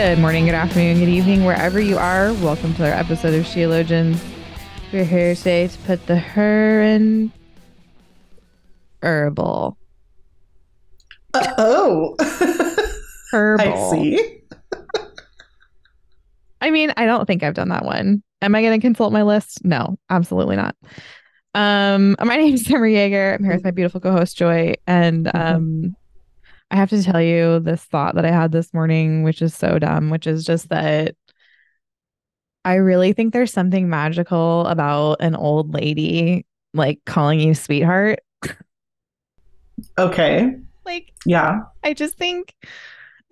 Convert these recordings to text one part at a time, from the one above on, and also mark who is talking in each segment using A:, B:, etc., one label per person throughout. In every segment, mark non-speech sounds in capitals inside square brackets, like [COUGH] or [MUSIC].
A: Good morning, good afternoon, good evening, wherever you are. Welcome to our episode of Sheologians. We're here today to put the her in herbal.
B: Uh, oh, [LAUGHS]
A: Herbal.
B: I see.
A: I mean, I don't think I've done that one. Am I going to consult my list? No, absolutely not. Um, my [LAUGHS] name is Summer Yeager. I'm here with my beautiful co-host Joy, and um, I have to tell you this thought that I had this morning, which is so dumb, which is just that I really think there's something magical about an old lady like calling you sweetheart.
B: Okay.
A: Like
B: Yeah.
A: I just think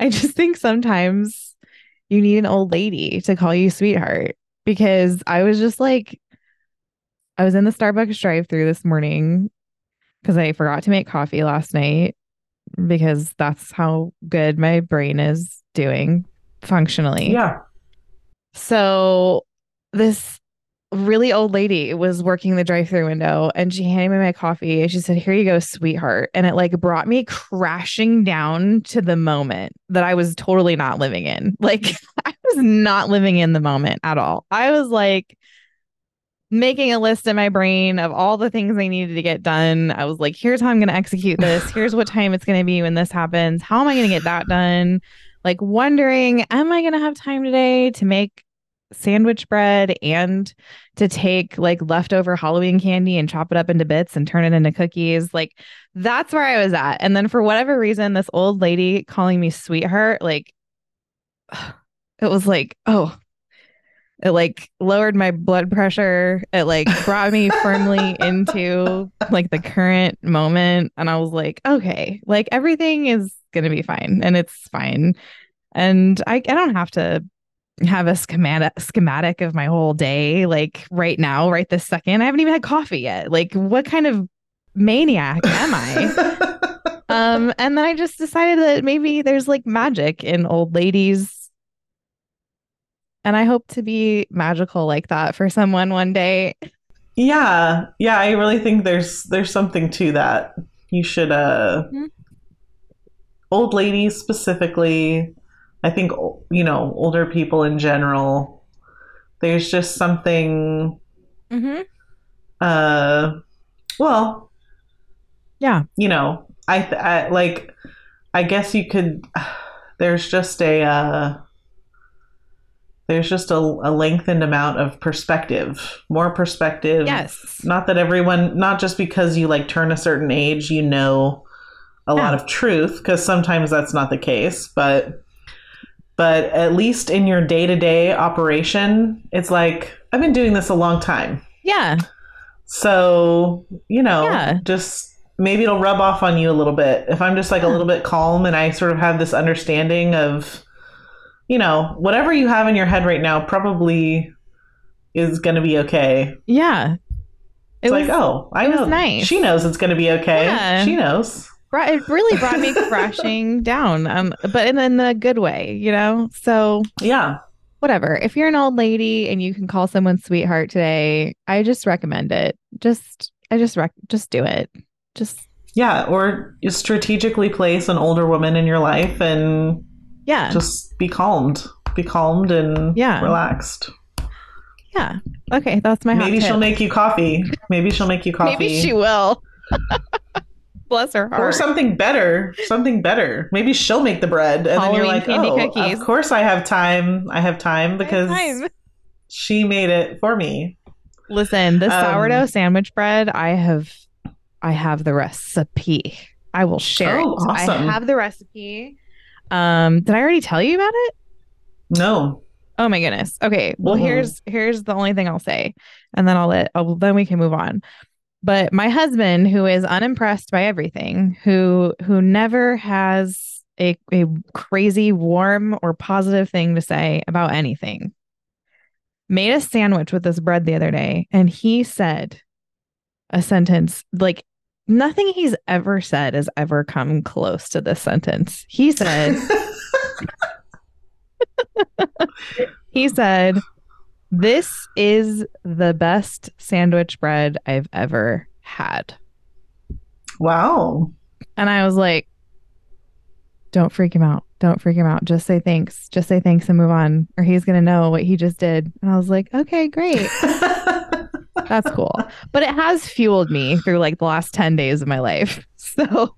A: I just think sometimes you need an old lady to call you sweetheart because I was just like I was in the Starbucks drive-through this morning because I forgot to make coffee last night because that's how good my brain is doing functionally.
B: Yeah.
A: So this really old lady was working the drive-through window and she handed me my coffee and she said, Here you go, sweetheart. And it like brought me crashing down to the moment that I was totally not living in. [LAUGHS] Like [LAUGHS] I was not living in the moment at all. I was like making a list in my brain of all the things I needed to get done. I was like, here's how I'm going to execute this. [LAUGHS] Here's what time it's going to be when this happens. How am I going to get that done? Like wondering, am I going to have time today to make sandwich bread and to take like leftover Halloween candy and chop it up into bits and turn it into cookies? Like that's where I was at. And then for whatever reason, this old lady calling me sweetheart, like [SIGHS] it was like, oh, it like lowered my blood pressure. It like brought me firmly into like the current moment. And I was like, okay, like everything is gonna be fine and it's fine. And I, I don't have to have a schematic schematic of my whole day like right now, right this second. I haven't even had coffee yet. Like what kind of maniac am I? [LAUGHS] um, and then I just decided that maybe there's like magic in old ladies and I hope to be magical like that for someone one day.
B: yeah. Yeah. I really think there's there's something to that. You should uh
A: Mhm.
B: old ladies specifically. I think you know, older people in general. There's just something
A: Mm-hmm.
B: uh well,
A: Yeah.
B: you know, I, th- I like I guess you could [SIGHS] there's just a uh there's just a, a lengthened amount of perspective, more perspective.
A: Yes.
B: Not that everyone, not just because you like turn a certain age, you know a lot of truth, because sometimes that's not the case, but but at least in your day-to-day operation, it's like I've been doing this a long time.
A: Yeah.
B: So, you know,
A: Yeah.
B: just maybe it'll rub off on you a little bit. If I'm just like a little bit calm and I sort of have this understanding of, you know, whatever you have in your head right now probably is going to be okay.
A: Yeah. It
B: It's
A: was
B: like, oh, I
A: it was
B: know.
A: nice.
B: She knows it's going to be okay.
A: Yeah.
B: She knows.
A: it really brought me [LAUGHS] crashing down. Um, but in, in a good way, you know? So
B: Yeah.
A: whatever. If you're an old lady and you can call someone sweetheart today, I just recommend it. Just I just rec- just do it. Just
B: Yeah. Or strategically place an older woman in your life and
A: yeah.
B: just be calmed. Be calmed and
A: Yeah.
B: relaxed.
A: yeah. Okay, that's my
B: Maybe she'll
A: tip.
B: make you coffee. Maybe she'll make you [LAUGHS] coffee.
A: Maybe she will. [LAUGHS] Bless her heart.
B: or something better something better maybe she'll make the bread and then you're like oh
A: cookies.
B: of course i have time i have time
A: I have
B: because
A: time.
B: she made it for me
A: Listen, the
B: Um,
A: sourdough sandwich bread, I have I have the recipe. I will share
B: Oh,
A: it.
B: awesome.
A: I have the recipe. Um, did I already tell you about it?
B: no
A: Oh my goodness. Okay. Well,
B: Mhm.
A: here's here's the only thing I'll say, and then I'll let I'll, then we can move on. But my husband, who is unimpressed by everything, who who never has a, a crazy, warm, or positive thing to say about anything. Made a sandwich with this bread the other day, and he said a sentence like nothing he's ever said has ever come close to this sentence. He said, [LAUGHS] he said, This is the best sandwich bread I've ever had.
B: wow.
A: And I was like, don't freak him out. Don't freak him out. Just say thanks. Just say thanks and move on, or he's going to know what he just did. And I was like, okay, great. [LAUGHS] That's cool. But it has fueled me through like the last 10 days of my life. [LAUGHS] So,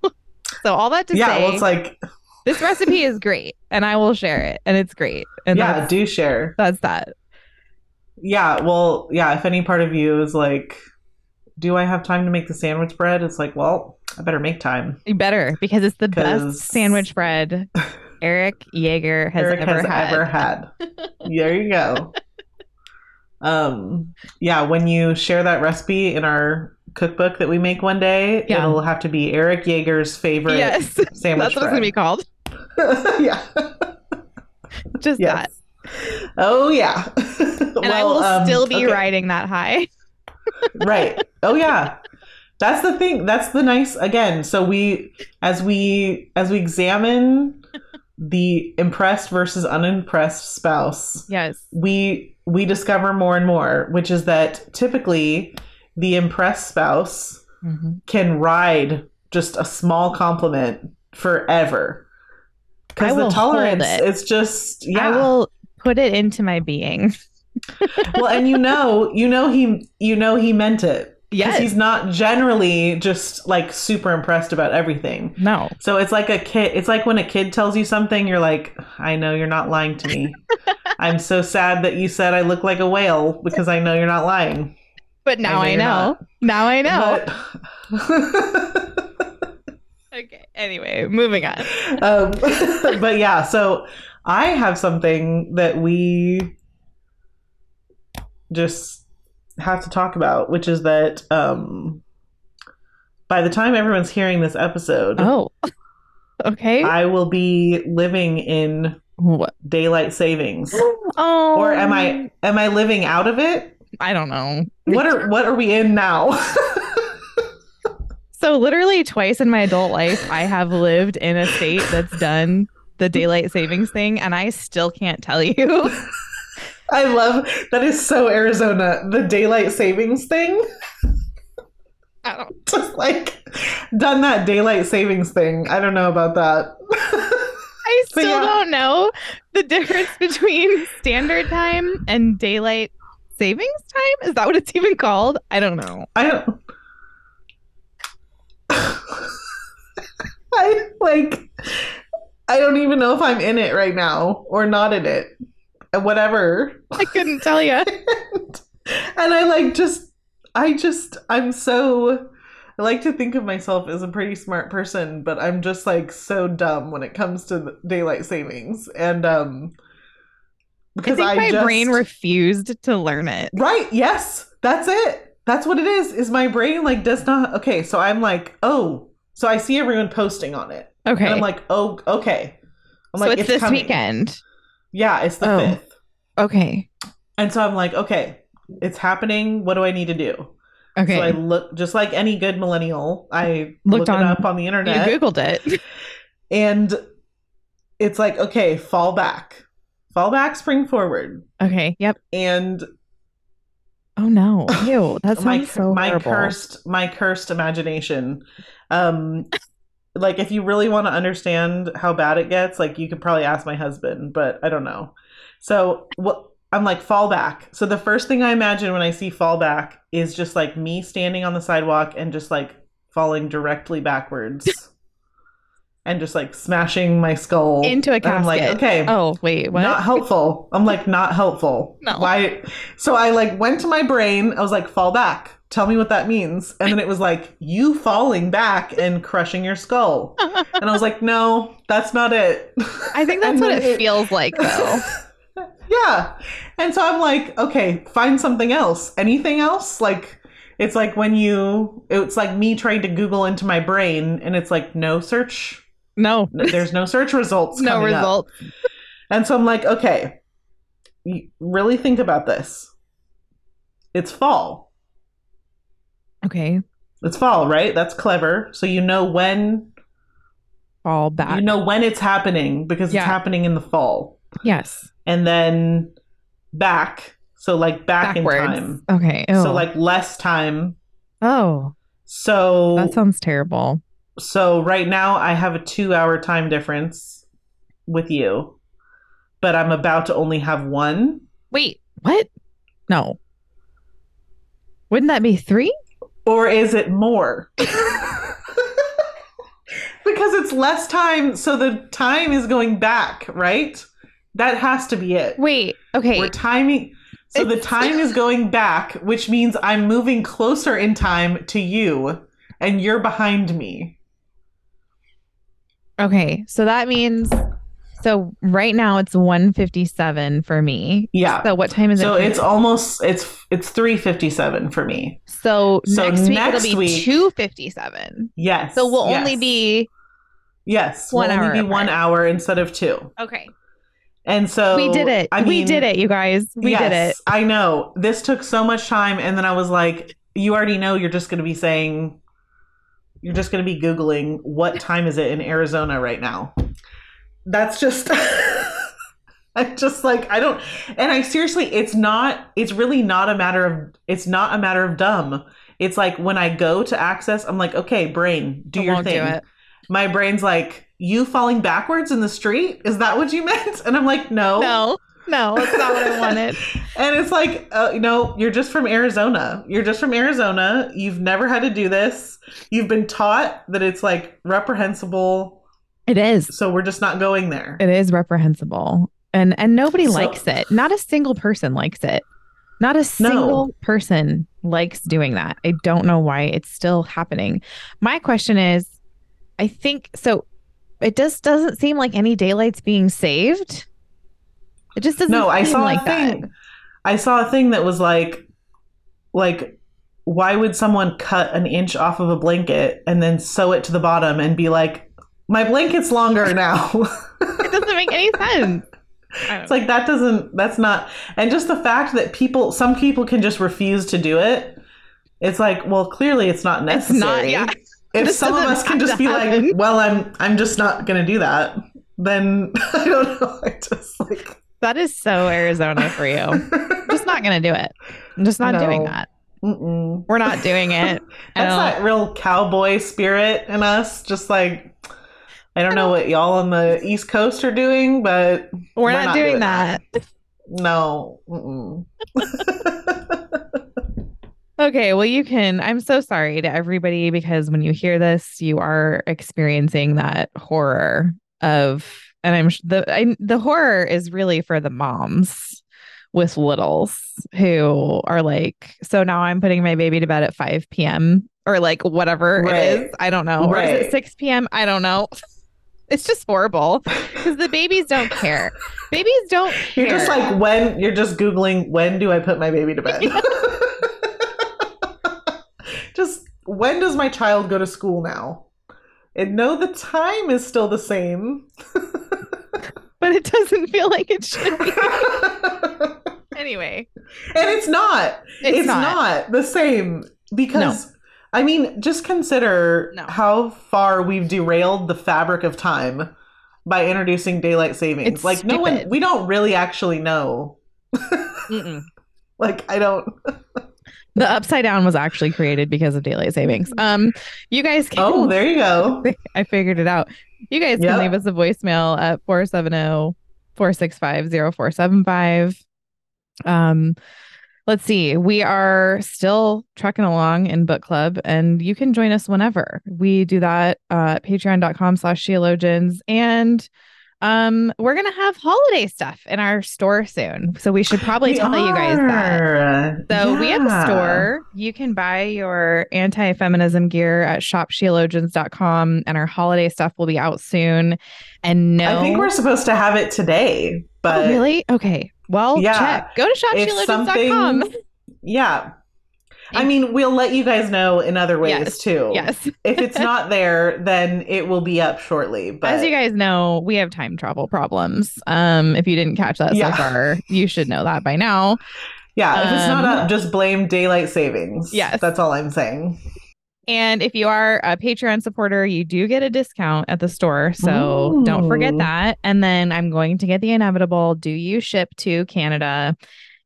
A: so all that to
B: yeah,
A: say,
B: well, it's like,
A: this recipe is great and I will share it and it's great. And
B: yeah, do share.
A: that's that.
B: Yeah, well, yeah, if any part of you is like, do I have time to make the sandwich bread? It's like, well, I better make time.
A: You better because it's the best sandwich bread [LAUGHS] Eric Yeager has
B: Eric
A: ever
B: has
A: had.
B: ever had. [LAUGHS] there you go. Um, yeah, when you share that recipe in our cookbook that we make one day,
A: Yeah.
B: it'll have to be Eric Yeager's favorite
A: Yes,
B: sandwich [LAUGHS]
A: that's what it's gonna be called. [LAUGHS]
B: yeah.
A: Just
B: Yes.
A: that,
B: Oh yeah.
A: and I will still be riding that high. [LAUGHS]
B: right. Oh yeah. That's the thing. That's the nice again. So we as we as we examine the impressed versus unimpressed spouse,
A: Yes,
B: we we discover more and more, which is that typically the impressed spouse
A: Mhm.
B: can ride just a small compliment forever. Because the tolerance,
A: it.
B: it's just yeah.
A: I will put it into my being.
B: well, and you know, you know he you know he meant it.
A: Yes.
B: he's not generally just like super impressed about everything.
A: No,
B: So it's like a kid. It's like when a kid tells you something, you're like, I know you're not lying to me. [LAUGHS] I'm so sad that you said I look like a whale because I know you're not lying.
A: but now
B: I
A: I
B: know
A: know. Now I know.
B: But- [LAUGHS] [LAUGHS]
A: Okay. Anyway, moving on.
B: um, but yeah, so I have something that we just have to talk about, which is that um, by the time everyone's hearing this episode,
A: Oh. [LAUGHS] Okay.
B: I will be living in
A: what?
B: daylight savings.
A: Oh.
B: Or am I am I living out of it?
A: I don't know.
B: What are what are we in now? [LAUGHS]
A: So literally twice in my adult life, I have lived in a state that's done the daylight savings thing, and I still can't tell you. [LAUGHS]
B: I love that is so Arizona. The daylight savings thing.
A: I oh. don't. [LAUGHS]
B: Just like done that daylight savings thing. I don't know about that.
A: I [LAUGHS] still
B: yeah.
A: don't know the difference between standard time and daylight savings time. Is that what it's even called? I don't know.
B: I don't [LAUGHS] I like I don't even know if I'm in it right now or not in it. Whatever.
A: I couldn't tell you. [LAUGHS]
B: and I like just I just I'm so I like to think of myself as a pretty smart person, but I'm just like so dumb when it comes to daylight savings. And um
A: I
B: because I,
A: my
B: just
A: brain refused to learn it.
B: Right, yes. That's it. That's what it is. Is my brain like does not Okay, so I'm like, "Oh, so I see everyone posting on it."
A: Okay.
B: And I'm like, "Oh, okay." I'm
A: so
B: like,
A: it's, this
B: coming."
A: weekend.
B: Yeah, it's the
A: Oh.
B: 5th.
A: Okay.
B: And so I'm like, "Okay, it's happening. What do I need to do?"
A: Okay.
B: So I look just like any good millennial. I
A: Looked
B: it
A: on-
B: up on the
A: you
B: internet,
A: Googled it.
B: and it's like, okay, fall back, fall back, spring forward,
A: Okay. Yep.
B: and
A: Oh no. [LAUGHS] Ew. That sounds
B: my
A: so
B: my
A: horrible.
B: cursed my cursed imagination. Um, like if you really want to understand how bad it gets, like you could probably ask my husband, but I don't know. So what? I'm like fall back. So the first thing I imagine when I see fall back is just like me standing on the sidewalk and just like falling directly backwards. [LAUGHS] And just like smashing my skull
A: Into a
B: And I'm like,
A: casket.
B: okay,
A: Oh wait. What?
B: not helpful. I'm like, not helpful. [LAUGHS]
A: No.
B: Why? So I like went to my brain. I was like, fall back. Tell me what that means. And then it was like, you falling back and crushing your skull. And I was like, no, that's not it.
A: I think [LAUGHS] that's what
B: then
A: it feels like though. [LAUGHS]
B: yeah. And so I'm like, okay, find something else. Anything else? Like, it's like when you, it's like me trying to Google into my brain and it's like, no search
A: No.
B: There's no search results. [LAUGHS]
A: no
B: coming up.
A: result.
B: And so I'm like, okay, really think about this. It's fall.
A: Okay.
B: It's fall, right? That's clever. So you know when
A: Fall back.
B: you know when it's happening because
A: Yeah.
B: it's happening in the fall.
A: yes.
B: And then back. So like back
A: Backwards.
B: in time.
A: Okay.
B: So
A: oh.
B: like less time.
A: oh,
B: So
A: that sounds terrible.
B: so right now I have a 2-hour time difference with you. But I'm about to only have one.
A: Wait, what? No. Wouldn't that be three?
B: Or is it more? [LAUGHS] because it's less time, so the time is going back, right? That has to be it.
A: Wait. Okay.
B: We're timing. So the [LAUGHS] time is going back, which means I'm moving closer in time to you, and you're behind me.
A: Okay. So that means. So right now it's 157 for me.
B: Yeah.
A: So what time is it?
B: So it's almost it's it's three fifty seven for me.
A: so,
B: so
A: next week
B: next
A: it'll be
B: week-
A: 257.
B: Yes.
A: So we'll
B: yes.
A: only be
B: yes
A: one
B: we'll
A: hour
B: only be one hour instead of two.
A: okay.
B: And so
A: we did it.
B: I mean, we
A: did it, you guys. We did it.
B: I know. This took so much time and then I was like, you already know you're just going to be saying you're just going to be googling what time is it in Arizona right now. That's just [LAUGHS] I'm just like I don't and I seriously it's not it's really not a matter of it's not a matter of dumb. It's like when I go to access I'm like, "Okay, brain, do
A: I
B: your thing."
A: do.
B: My brain's like, "You falling backwards in the street? Is that what you [LAUGHS] meant?" And I'm like, "No."
A: No, no, that's not what I wanted. [LAUGHS]
B: And it's like, uh, you know, you're just from Arizona. You're just from Arizona. You've never had to do this. You've been taught that it's like reprehensible.
A: It is.
B: So we're just not going there.
A: It is reprehensible. And and nobody
B: So-
A: likes it. Not a single person likes it. Not a single person likes doing that. I don't know why it's still happening. My question is I think so it just doesn't seem like any daylight's being saved. It just doesn't
B: no, I
A: seem
B: saw
A: like
B: a thing.
A: that.
B: I saw a thing that was like, like, why would someone cut an inch off of a blanket and then sew it to the bottom and be like, my blanket's longer now? [LAUGHS]
A: It doesn't make any sense.
B: It's like that doesn't that's not and just the fact that people some people can just refuse to do it. It's like, well, clearly it's not
A: It's
B: necessary.
A: not- yeah.
B: If
A: This
B: some of us can just be
A: happen.
B: like, well, I'm I'm just not gonna do that, then [LAUGHS] I don't know. I just like
A: that is so Arizona for you. [LAUGHS] just not gonna do it. I'm just not doing that.
B: Mm-mm.
A: We're not doing it.
B: That's that real cowboy spirit in us. Just like I don't know what y'all on the East Coast are doing, but
A: We're, not, doing, that.
B: no. [LAUGHS]
A: Okay, well, you can. I'm so sorry to everybody because when you hear this, you are experiencing that horror of, and I'm the I, the horror is really for the moms with littles who are like, so now I'm putting my baby to bed at 5 p.m. or like whatever
B: Right.
A: it is. I don't know. Or is
B: Right.
A: it 6 p.m.? I don't know. [LAUGHS] It's just horrible because the babies don't care. Babies don't care. [LAUGHS]
B: You're just like when you're just googling when do I put my baby to bed? [LAUGHS] [LAUGHS] just when does my child go to school now? And no, the time is still the same.
A: but it doesn't feel like it should be. Anyway.
B: And it's not.
A: it's,
B: It's,
A: not.
B: not. the same because I mean, just consider
A: No.
B: how far we've derailed the fabric of time by introducing daylight savings.
A: It's
B: like no one we don't really actually know. [LAUGHS] Like I don't
A: The upside down was actually created because of daylight savings. Um, you guys can.
B: Oh, there you go. [LAUGHS]
A: I figured it out. You guys can
B: Yep.
A: leave us a voicemail at oh, 470 465 0475. Um, let's see. We are still trucking along in book club, and you can join us whenever. We do that uh, at patreon.com slash sheologians. And um, we're gonna have holiday stuff in our store soon. So we should probably
B: We
A: tell you guys that.
B: are.
A: So we have a store. You can buy your anti-feminism gear at shopsheologians.com and our holiday stuff will be out soon. And no
B: I think we're supposed to have it today, but
A: oh, really? Okay. Well,
B: Yeah.
A: check. Go to
B: something, yeah. I mean, we'll let you guys know in other ways
A: Yes.
B: too.
A: Yes.
B: if it's not there, then it will be up shortly. But
A: As you guys know, we have time travel problems. Um, if you didn't catch that
B: Yeah.
A: so far, you should know that by now.
B: yeah, if it's not
A: um,
B: up, just blame daylight savings.
A: Yes.
B: that's all I'm saying.
A: And if you are a Patreon supporter, you do get a discount at the store. So don't forget that. And then I'm going to get the inevitable. Do you ship to Canada?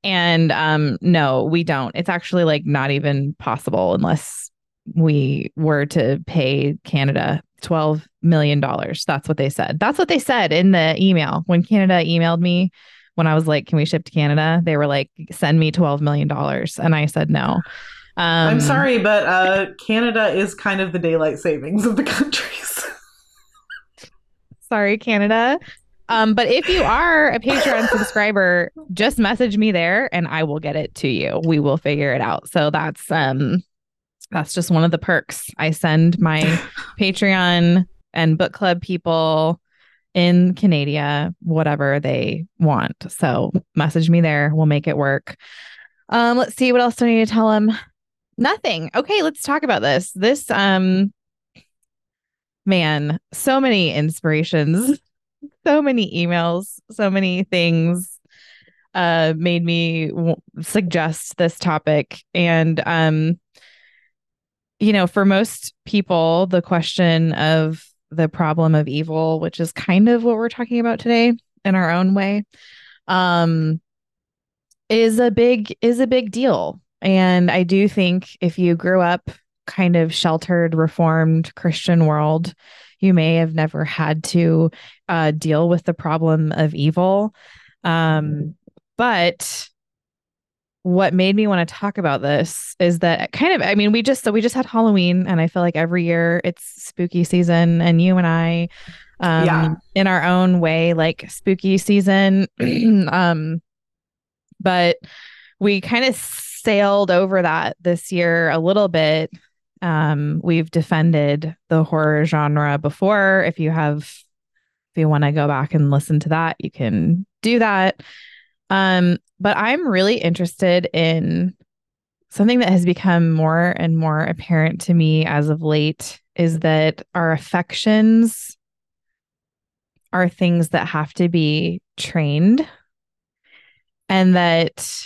A: And um, no, we don't. It's actually like not even possible unless we were to pay Canada $12 million. That's what they said. That's what they said in the email. When Canada emailed me, when I was like, can we ship to Canada? They were like, send me $12 million. And I said no. Um,
B: I'm sorry, but uh, Canada is kind of the daylight savings of the [LAUGHS] countries.
A: Sorry, Canada. Um, but if you are a Patreon subscriber, just message me there and I will get it to you. We will figure it out. So that's um that's just one of the perks. I send my [LAUGHS] Patreon and book club people in Canada whatever they want. So message me there. We'll make it work. Um, let's see what else do I need to tell them. Nothing. Okay, let's talk about this. This um man, so many inspirations, [LAUGHS] so many emails, so many things uh made me w- suggest this topic and um you know, for most people the question of the problem of evil, which is kind of what we're talking about today in our own way, um is a big is a big deal. And I do think if you grew up kind of sheltered, reformed Christian world, you may have never had to uh, deal with the problem of evil. Um, but what made me want to talk about this is that kind of, I mean, we just, so we just had Halloween, and I feel like every year it's spooky season, and you and I, um,
B: Yeah.
A: in our own way, like spooky season. [CLEARS THROAT] um, but we kind of sailed over that this year a little bit. Um we've defended the horror genre before. If you have if you want to go back and listen to that you can do that. Um but i'm really interested in something that has become more and more apparent to me as of late is that our affections are things that have to be trained and that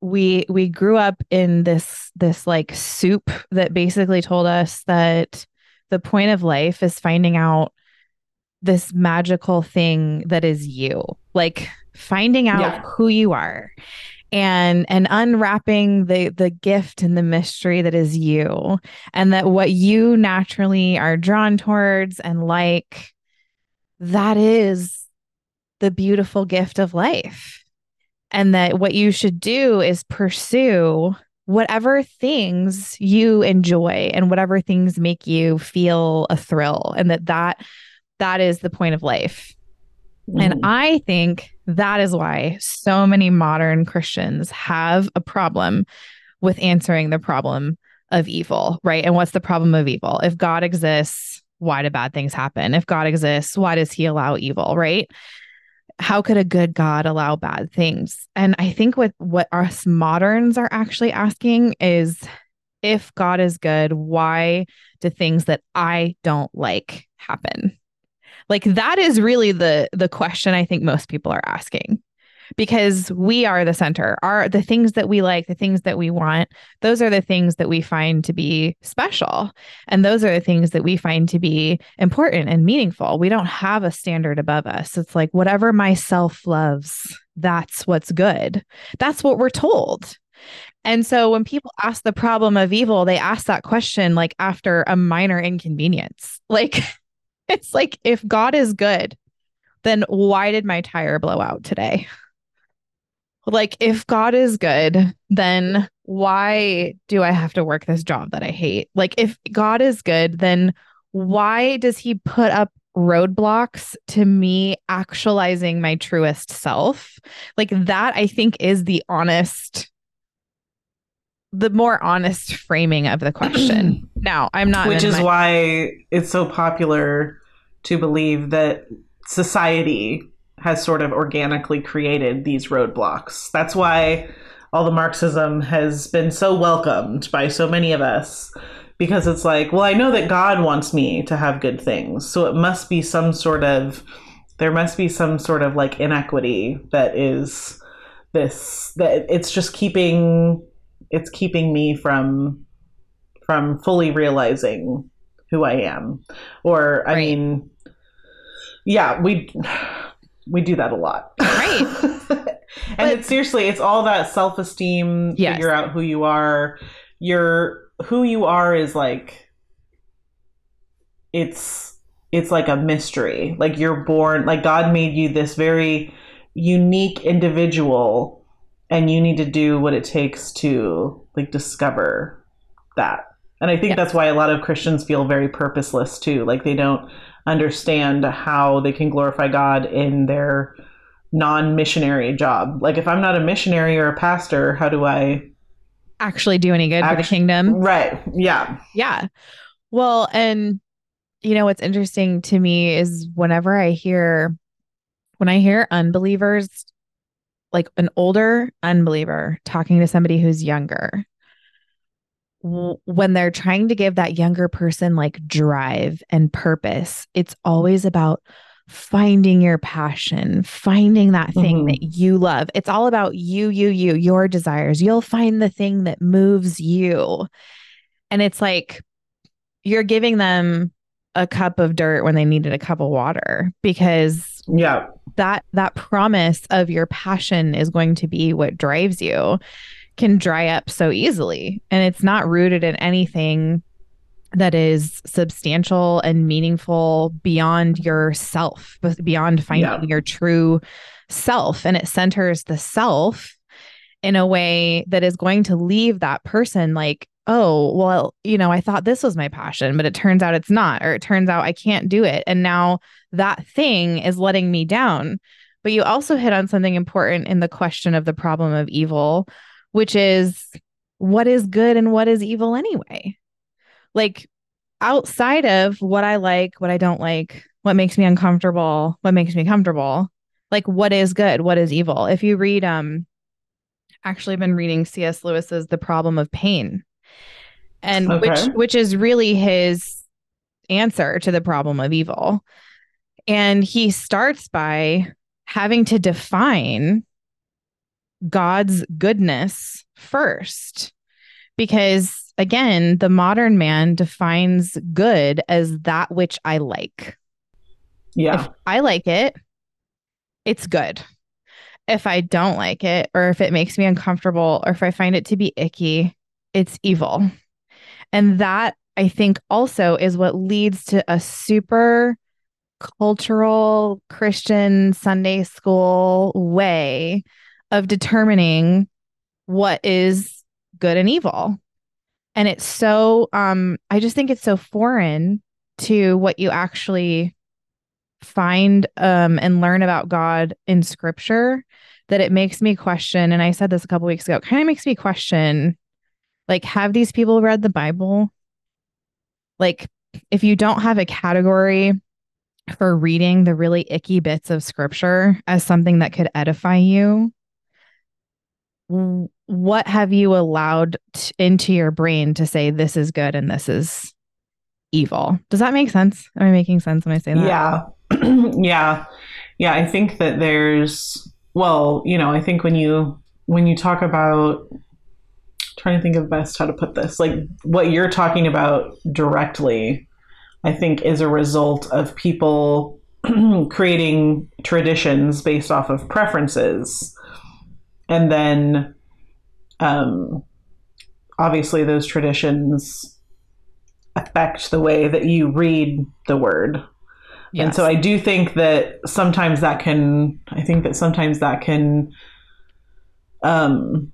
A: we we grew up in this this like soup that basically told us that the point of life is finding out this magical thing that is you like finding out
B: Yeah.
A: who you are and and unwrapping the the gift and the mystery that is you and that what you naturally are drawn towards and like that is the beautiful gift of life and that what you should do is pursue whatever things you enjoy and whatever things make you feel a thrill and that that that is the point of life and
B: Mm.
A: I think that is why so many modern Christians have a problem with answering the problem of evil, right? And what's the problem of evil? If God exists, why do bad things happen? If God exists, why does he allow evil, right? How could a good God allow bad things? And I think what what us moderns are actually asking is if God is good, why do things that I don't like happen? Like that is really the the question I think most people are asking. Because we are the center. Are the things that we like, the things that we want, those are the things that we find to be special. And those are the things that we find to be important and meaningful. We don't have a standard above us. It's like whatever my self loves, that's what's good. That's what we're told. And so when people ask the problem of evil, they ask that question like after a minor inconvenience. [LAUGHS] Like it's like if God is good, then why did my tire blow out today? Like if God is good, then why do I have to work this job that I hate? Like if God is good, then why does he put up roadblocks to me actualizing my truest self? Like that I think is the honest the more honest framing of the question. [CLEARS THROAT] now, I'm not
B: Which is
A: my-
B: why it's so popular to believe that society has sort of organically created these roadblocks. That's why all the Marxism has been so welcomed by so many of us because it's like, well, I know that God wants me to have good things. So it must be some sort of, there must be some sort of like inequity that is this, that it's just keeping, it's keeping me from, from fully realizing who I am. Or, I
A: Right.
B: mean, yeah, we, we do that a lot.
A: Right. [LAUGHS]
B: and
A: But-
B: it's seriously, it's all that self esteem,
A: Yes.
B: figure out who you are. Your who you are is like it's it's like a mystery. Like you're born like God made you this very unique individual and you need to do what it takes to like discover that. And I think
A: Yeah.
B: that's why a lot of Christians feel very purposeless too. Like they don't understand how they can glorify God in their non-missionary job. Like if I'm not a missionary or a pastor, how do I
A: Actually do any good for the kingdom.
B: Right. Yeah.
A: Yeah. Well, and you know what's interesting to me is whenever I hear when I hear unbelievers like an older unbeliever talking to somebody who's younger when they're trying to give that younger person like drive and purpose it's always about finding your passion finding that thing
B: Mhm.
A: that you love it's all about you you you your desires you'll find the thing that moves you and it's like you're giving them a cup of dirt when they needed a cup of water because
B: Yeah.
A: that that promise of your passion is going to be what drives you can dry up so easily and it's not rooted in anything that is substantial and meaningful beyond yourself beyond finding
B: Yeah.
A: your true self. And it centers the self in a way that is going to leave that person like oh well you know i thought this was my passion but it turns out it's not or it turns out i can't do it. And now that thing is letting me down. But you also hit on something important in the question of the problem of evil which is what is good and what is evil anyway. Like outside of what i like what i don't like what makes me uncomfortable what makes me comfortable like what is good what is evil? If you read um actually been reading cs lewis's the problem of pain and which which is really his answer to the problem of evil. And he starts by having to define god's goodness first because again the modern man defines good as that which i like
B: Yeah.
A: if I like it, it's good. If I don't like it, or if it makes me uncomfortable, or if I find it to be icky, it's evil. And that I think also is what leads to a super cultural Christian Sunday school way of determining what is good and evil. And it's so um I just think it's so foreign to what you actually find um and learn about God in scripture that it makes me question and I said this a couple weeks ago kind of makes me question like have these people read the Bible like if you don't have a category for reading the really icky bits of scripture as something that could edify you what have you allowed t- into your brain to say this is good and this is evil does that make sense am i making sense when i say that
B: Yeah. [CLEARS THROAT] yeah. Yeah. I think that there's, well, you know, I think when you, when you talk about, trying to think of best how to put this, like what you're talking about directly, I think is a result of people [CLEARS THROAT] creating traditions based off of preferences. And then, um, obviously those traditions affect the way that you read the word. And so I do think that sometimes that can, I think that sometimes that can, um,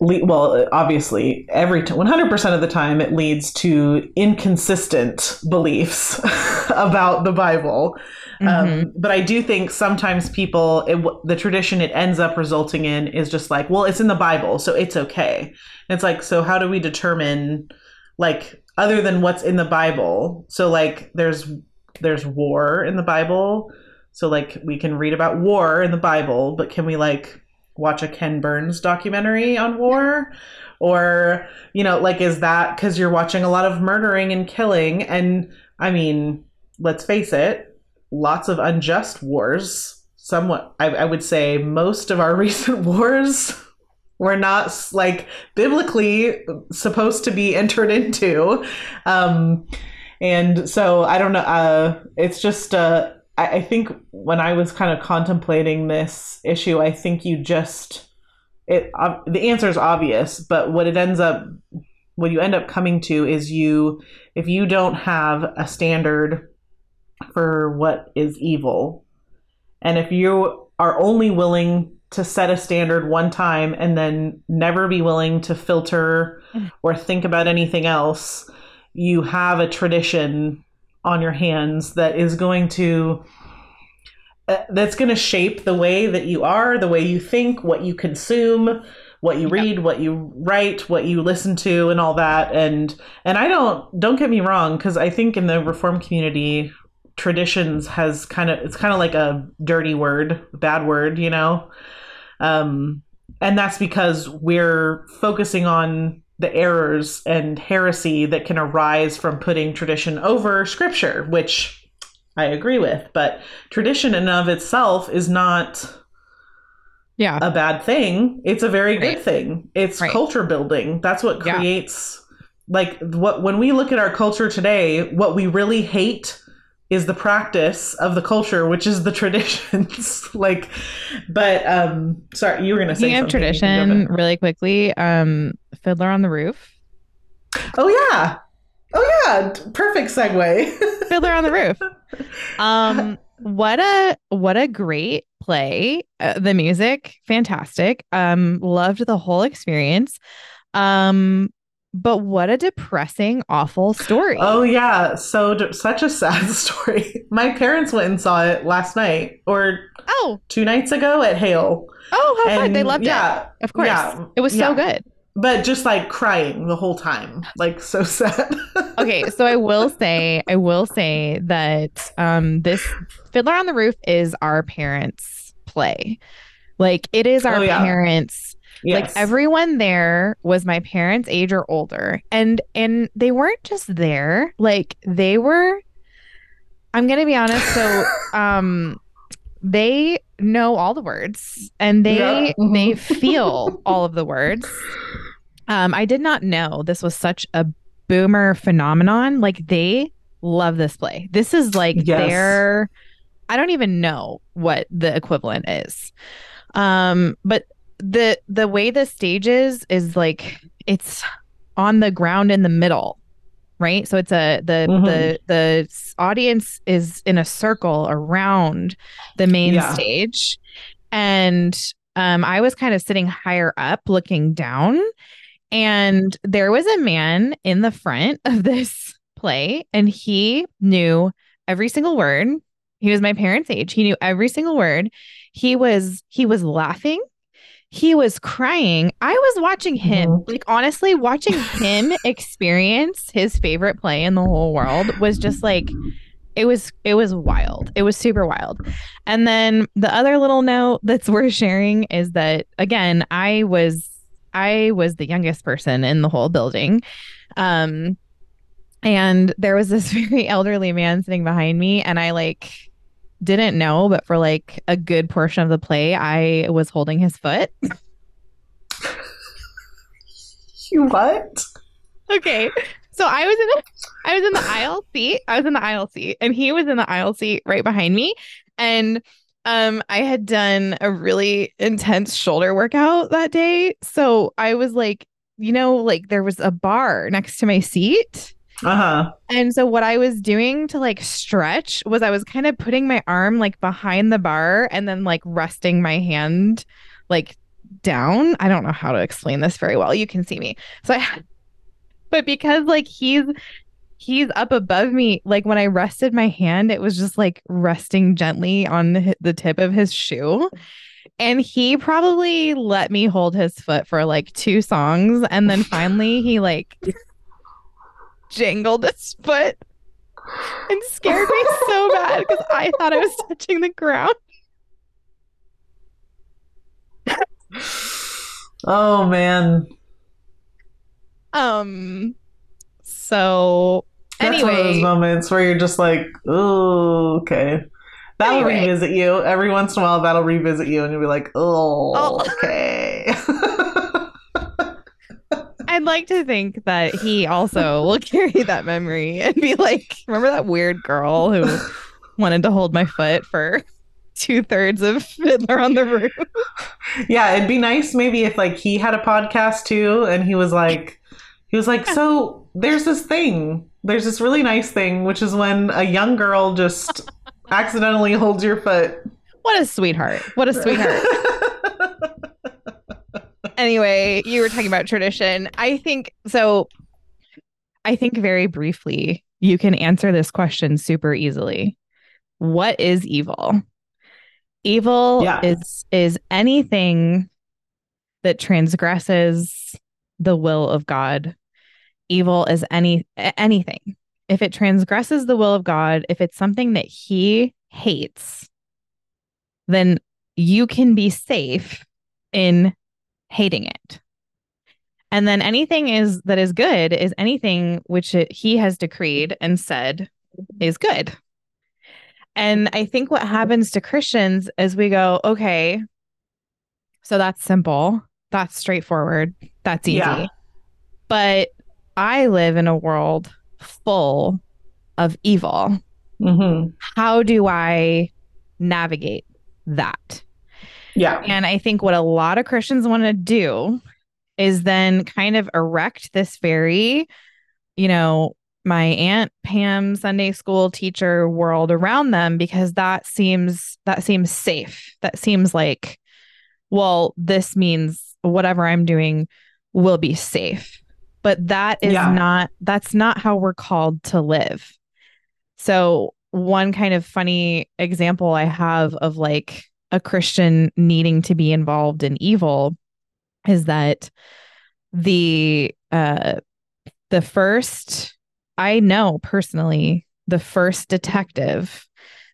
B: le- well, obviously, every t- 100% of the time it leads to inconsistent beliefs [LAUGHS] about the Bible.
A: Mhm.
B: Um, but I do think sometimes people, it, the tradition it ends up resulting in is just like, well, it's in the Bible, so it's okay. And it's like, so how do we determine, like, other than what's in the Bible? So, like, there's there's war in the Bible, so like we can read about war in the Bible, but can we like watch a Ken Burns documentary on war? Or, you know, like, is that because you're watching a lot of murdering and killing? And I mean, let's face it, lots of unjust wars. Somewhat, I, I would say most of our [LAUGHS] recent wars were not like biblically supposed to be entered into. Um, and so I don't know. Uh, it's just, uh, I, I think when I was kind of contemplating this issue, I think you just it uh, the answer is obvious, but what it ends up what you end up coming to is you if you don't have a standard for what is evil and if you are only willing to set a standard one time and then never be willing to filter or think about anything else you have a tradition on your hands that is going to uh, that's going to shape the way that you are, the way you think, what you consume, what you read, what you write, what you listen to and all that. And and I don't don't get me wrong cuz I think in the reform community traditions has kind of it's kind of like a dirty word, bad word, you know. Um and that's because we're focusing on the errors and heresy that can arise from putting tradition over scripture, which I agree with. But tradition in and of itself is not
A: yeah
B: a bad thing. It's a very
A: Right.
B: good thing. It's
A: Right.
B: culture building. That's what
A: Yeah.
B: creates like what when we look at our culture today, what we really hate is the practice of the culture, which is the [LAUGHS] traditions. like but um sorry, you were gonna say something.
A: Tradition, really quickly, um, Fiddler on the Roof.
B: Oh yeah. Oh yeah. Perfect segue. [LAUGHS]
A: Fiddler on the Roof. Um, what a what a great play. Uh, the music, fantastic. Um, loved the whole experience. Um, but what a depressing, awful story.
B: Oh yeah, so d- such a sad [LAUGHS] story. My parents went and saw it last night or
A: oh,
B: two nights ago at Hale.
A: oh, how fun! They loved it.
B: yeah,
A: Of course,
B: yeah,
A: it was so
B: yeah.
A: good.
B: But just like crying the whole time, like so [LAUGHS] sad.
A: okay so i will say i will say that um this fiddler on the roof is our parents play like it is our
B: Oh,
A: parents
B: yes.
A: like everyone there was my parents age or older. And and they weren't just there. Like they were i'm gonna be honest so [LAUGHS] um they know all the words and they
B: Yeah.
A: They feel [LAUGHS] all of the words. Um i did not know this was such a boomer phenomenon. Like they love this play. This is like
B: Yes.
A: their i don't even know what the equivalent is. Um but the the way the stage is is like it's on the ground in the middle right? So it's a the
B: Mhm.
A: the the audience is in a circle around the main
B: Yeah.
A: stage. And um i was kind of sitting higher up looking down and there was a man in the front [LAUGHS] of this play and he knew every single word. He was my parents age. He knew every single word. He was he was laughing he was crying. I was watching him. Like honestly watching him [LAUGHS] experience his favorite play in the whole world was just like it was it was wild. It was super wild. And then the other little note that's worth sharing is that again i was i was the youngest person in the whole building. Um and there was this [LAUGHS] very elderly man sitting behind me and i like didn't know but for like a good portion of the play i was holding his foot. [LAUGHS]
B: You what?
A: okay. So i was in the i was in the aisle seat. I was in the aisle seat and he was in the aisle seat right behind me. And um i had done a really intense shoulder workout that day. So i was like you know like there was a bar next to my seat
B: Uh huh.
A: and so what I was doing to like stretch was I was kind of putting my arm like behind the bar and then like resting my hand like down. I don't know how to explain this very well. You can see me. So I had [LAUGHS] but because like he's he's up above me, like when I rested my hand, it was just like resting gently on the, the tip of his shoe. And he probably let me hold his foot for like two songs. And then finally he like [LAUGHS] jangled his foot and scared me so [LAUGHS] bad because I thought I was touching the ground.
B: oh man.
A: Um so
B: That's one of those moments where you're just like, oh, okay. That'll
A: Anyway.
B: revisit you. Every once in a while, that'll revisit you, and you'll be like, oh,
A: Oh.
B: okay.
A: I'd like to think that he also will [LAUGHS] carry that memory and be like, remember that weird girl who [LAUGHS] wanted to hold my foot for two thirds of Fiddler on the Roof?
B: yeah, it'd be nice maybe if like he had a podcast too, and he was like, he was like, so there's this thing, there's this really nice thing, which is when a young girl just [LAUGHS] accidentally holds your foot.
A: What a sweetheart. What a sweetheart. Anyway, you were talking about tradition. I think so. I think very briefly, you can answer this question super easily. What is evil? Evil
B: Yeah.
A: is is anything that transgresses the will of God. Evil is any anything. If it transgresses the will of God, if it's something that he hates, then you can be safe in hating it. And then anything is that is good is anything which it, he has decreed and said is good. And I think what happens to Christians is we go, okay, so that's simple, that's straightforward, that's easy.
B: Yeah.
A: But I live in a world full of evil
B: hmm
A: how do I navigate that?
B: Yeah.
A: And I think what a lot of Christians want to do is then kind of erect this very, you know, my aunt Pam Sunday school teacher world around them because that seems that seems safe. That seems like well, this means whatever I'm doing will be safe. But that is
B: Yeah.
A: not that's not how we're called to live. So, one kind of funny example I have of like a Christian needing to be involved in evil is that the uh the first I know personally the first detective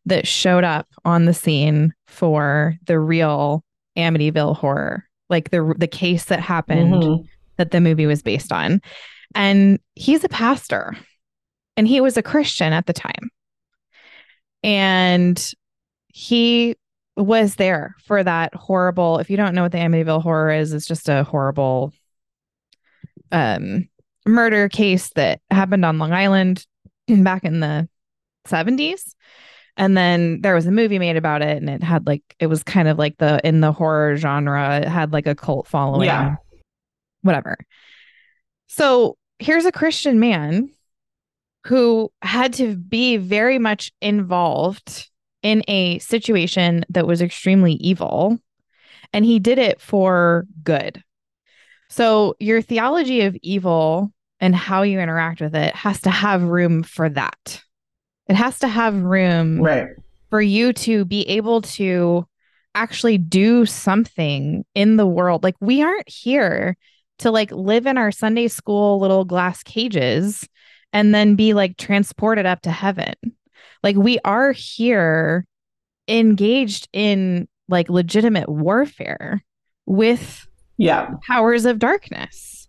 A: that showed up on the scene for the real Amityville horror, like the the case that happened
B: Mhm.
A: that the movie was based on. And he's a pastor and he was a Christian at the time. And he was there for that horrible, if you don't know what the Amityville horror is, it's just a horrible um murder case that happened on Long Island back in the 70s. And then there was a movie made about it and it had like it was kind of like the in the horror genre, it had like a cult following.
B: Yeah.
A: Whatever. So here's a Christian man who had to be very much involved in a situation that was extremely evil. And he did it for good. So your theology of evil and how you interact with it has to have room for that. It has to have room
B: Right.
A: for you to be able to actually do something in the world. Like we aren't here to like live in our Sunday school little glass cages and then be like transported up to heaven. Like we are here engaged in like legitimate warfare with
B: Yeah.
A: powers of darkness.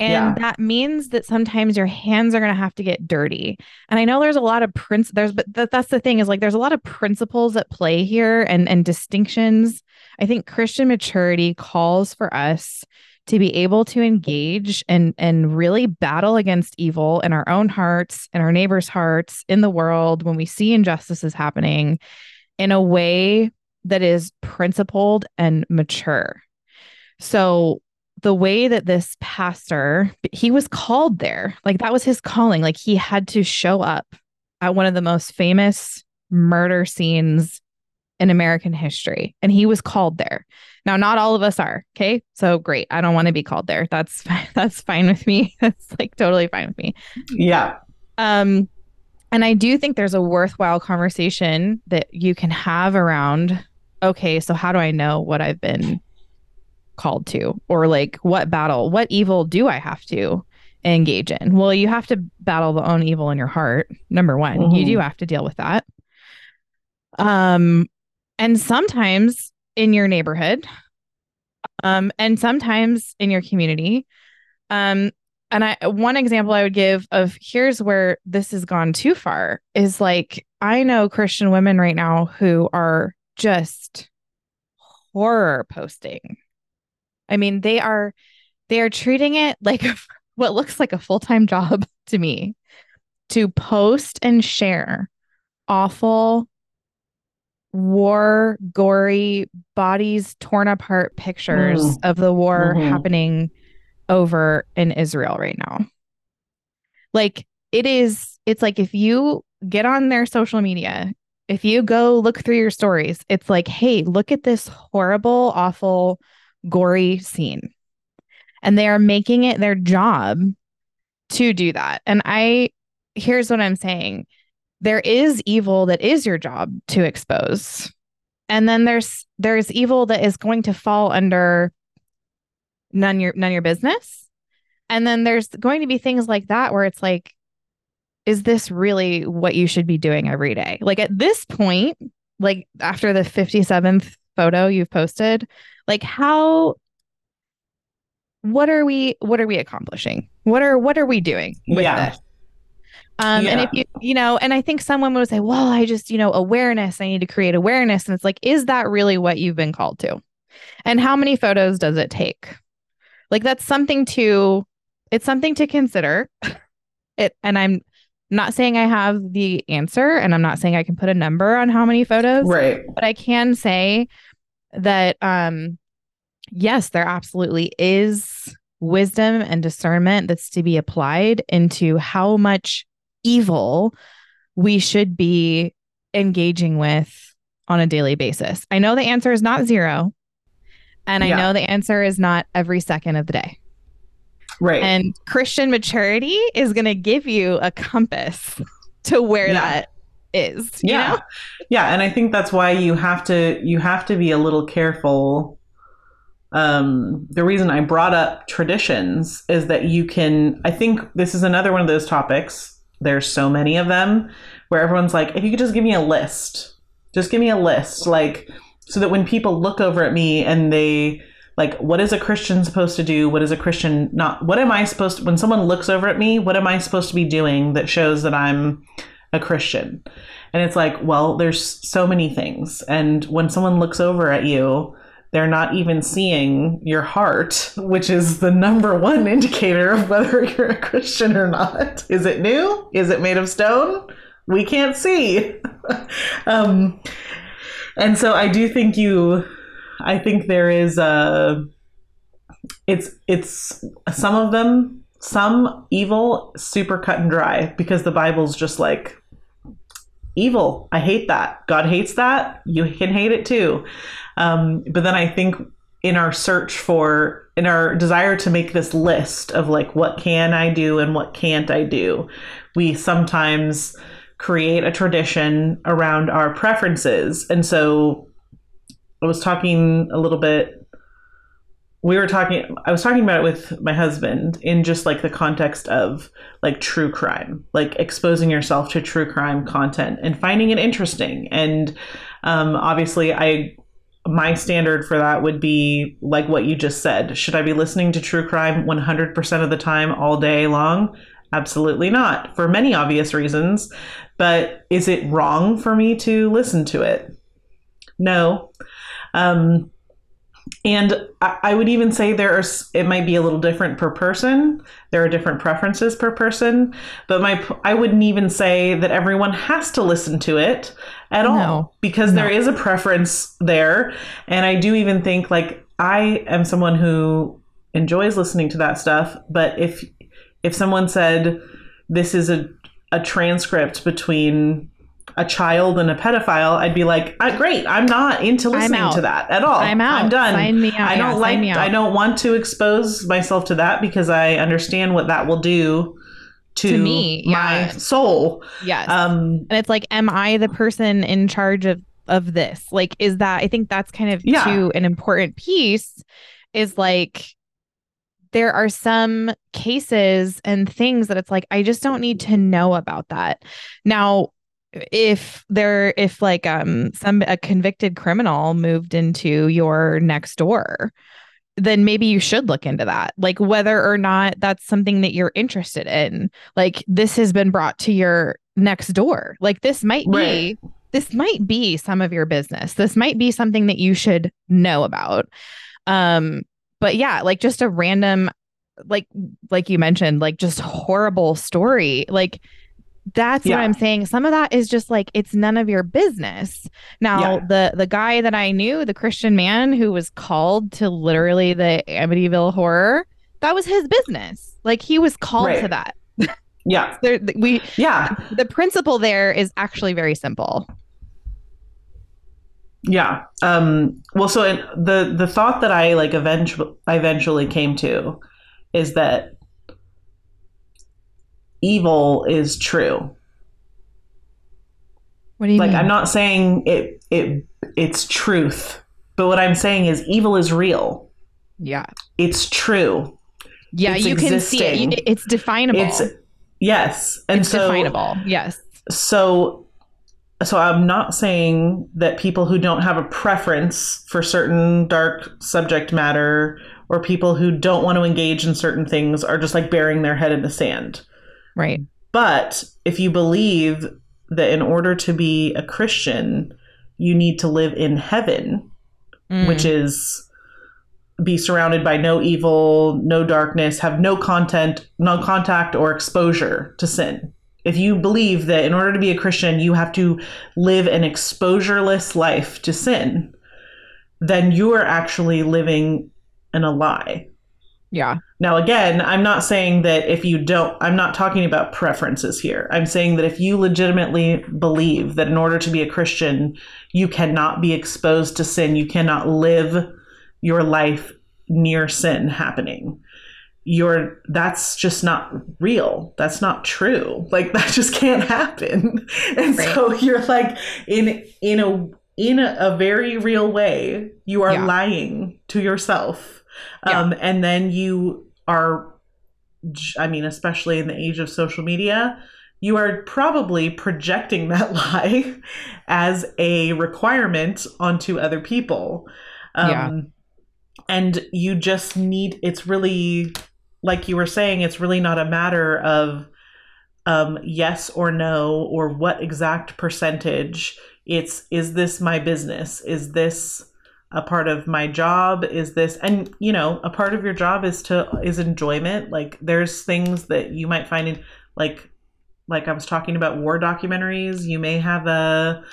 A: And
B: Yeah.
A: that means that sometimes your hands are going to have to get dirty. And I know there's a lot of prince there's but that, that's the thing is like there's a lot of principles at play here and and distinctions. I think Christian maturity calls for us to be able to engage and and really battle against evil in our own hearts, in our neighbors' hearts, in the world when we see injustices happening in a way that is principled and mature. So the way that this pastor, he was called there, like that was his calling. Like he had to show up at one of the most famous murder scenes in American history, and he was called there. Now, not all of us are. Okay, so great. I don't want to be called there. That's [LAUGHS] fine. That's fine with me. [LAUGHS] That's like totally fine with me.
B: Yeah.
A: Um, and I do think there's a worthwhile conversation that you can have around, okay, so how do I know what I've been called to? Or like what battle, what evil do I have to engage in? Well, you have to battle the own evil in your heart. Number one, you
B: Mhm.
A: do have to deal with that. Um, and sometimes in your neighborhood, Um, and sometimes in your community. Um, and I one example I would give of here's where this has gone too far is like I know Christian women right now who are just horror posting. I mean, they are they are treating it like [LAUGHS] what looks like a full-time job [LAUGHS] to me to post and share awful war gory bodies torn apart pictures
B: Mm.
A: of the war
B: Mhm.
A: happening over in Israel right now. Like it is it's like if you get on their social media, if you go look through your stories, it's like, "Hey, look at this horrible, awful, gory scene." And they are making it their job to do that. And I here's what I'm saying. There is evil that is your job to expose. And then there's there's evil that is going to fall under none your none your business. And then there's going to be things like that where it's like is this really what you should be doing every day? Like at this point, like after the 57th photo you've posted, like how what are we what are we accomplishing? What are what are we doing with
B: Yeah.
A: this? Um, and if you, you know, and I think someone would say, well, I just, you know, awareness, I need to create awareness. And it's like, is that really what you've been called to? And how many photos does it take? Like, that's something to, it's something to consider. It, and I'm not saying I have the answer, and I'm not saying I can put a number on how many photos,
B: Right.
A: but I can say that, um, yes, there absolutely is wisdom and discernment that's to be applied into how much evil we should be engaging with on a daily basis. I know the answer is not zero. And I
B: Yeah.
A: know the answer is not every second of the day.
B: Right.
A: And Christian maturity is going to give you a compass to where
B: Yeah.
A: that is. you
B: yeah
A: know?
B: yeah and i think that's why you have to you have to be a little careful um the reason i brought up traditions is that you can i think this is another one of those topics there's so many of them where everyone's like if you could just give me a list just give me a list like so that when people look over at me and they like what is a christian supposed to do? What is a christian not what am i supposed to when someone looks over at me what am i supposed to be doing that shows that i'm a christian? And it's like well there's so many things. And when someone looks over at you they're not even seeing your heart which is the number one [LAUGHS] indicator of whether [LAUGHS] you're a christian or not. Is it new? Is it made of stone? We can't see. [LAUGHS] Um, and so i do think you i think there is a it's it's some of them some evil super cut and dry because the bible's just like evil. I hate that. God hates that. You can hate it too um, but then i think in our search for in our desire to make this list of like what can i do and what can't i do we sometimes create a tradition around our preferences. And so i was talking a little bit we were talking i was talking about it with my husband in just like the context of like true crime like exposing yourself to true crime content and finding it interesting. And um, obviously i my standard for that would be like what you just said. Should i be listening to true crime 100% of the time all day long? Absolutely not for many obvious reasons. But is it wrong for me to listen to it? No. Um, and I, I would even say there are it might be a little different per person. There are different preferences per person. But my I wouldn't even say that everyone has to listen to it at all because there
A: No.
B: is a preference there. And i do even think like i am someone who enjoys listening to that stuff. But if if someone said this is a, a transcript between a child and a pedophile i'd be like "Ah, great i'm not into listening to that at all
A: I'm out.
B: i'm done
A: Sign me out.
B: I don't
A: Yeah, sign
B: like.
A: me out.
B: I don't want to expose myself to that because I understand what that will do to,
A: To me,
B: my
A: yeah.
B: soul.
A: Yes.
B: Um,
A: and it's like am i the person in charge of of this like is that i think that's kind of
B: Yeah.
A: too an important piece is like there are some cases and things that it's like i just don't need to know about that now if there if like um some a convicted criminal moved into your next door then maybe you should look into that. Like whether or not that's something that you're interested in. Like this has been brought to your next door. Like this might be
B: Right.
A: this might be some of your business. This might be something that you should know about. Um but yeah, like just a random like like you mentioned, like just horrible story. Like that's
B: Yeah.
A: what I'm saying. Some of that is just like it's none of your business. Now,
B: Yeah.
A: the the guy that I knew, the Christian man who was called to literally the Amityville horror, that was his business. Like he was called to that. [LAUGHS]
B: Yeah. [LAUGHS]
A: There, we
B: Yeah.
A: the principle there is actually very simple.
B: Yeah. Um, well, so the the thought that I like eventually I eventually came to is that evil is true.
A: What do you mean?
B: Like
A: mean?
B: I'm not saying it it it's truth, but what I'm saying is evil is real.
A: yeah.
B: It's true.
A: Yeah,
B: It's
A: you can see it. It's definable.
B: It's yes, and
A: It's
B: so
A: definable. Yes.
B: so so i'm not saying that people who don't have a preference for certain dark subject matter or people who don't want to engage in certain things are just like burying their head in the sand
A: Right.
B: but if you believe that in order to be a christian you need to live in heaven
A: Mm.
B: which is be surrounded by no evil, no darkness, have no content, no contact or exposure to sin. If you believe that in order to be a Christian, you have to live an exposureless life to sin, then you are actually living in a lie.
A: Yeah.
B: Now, again, I'm not saying that if you don't, I'm not talking about preferences here. I'm saying that if you legitimately believe that in order to be a Christian, you cannot be exposed to sin, you cannot live your life near sin happening. You're that's just not real. That's not true. Like that just can't happen. [LAUGHS] And so you're like in in a in a, a very real way, you are
A: Yeah.
B: lying to yourself.
A: Yeah.
B: Um, and then you are, I mean, especially in the age of social media, you are probably projecting [LAUGHS] that lie as a requirement onto other people. Um,
A: Yeah.
B: And you just need, it's really, like you were saying, it's really not a matter of um, yes or no or what exact percentage. It's, is this my business? Is this a part of my job is this and you know a part of your job is to is enjoyment. Like there's things that you might find in like like i was talking about war documentaries. You may have a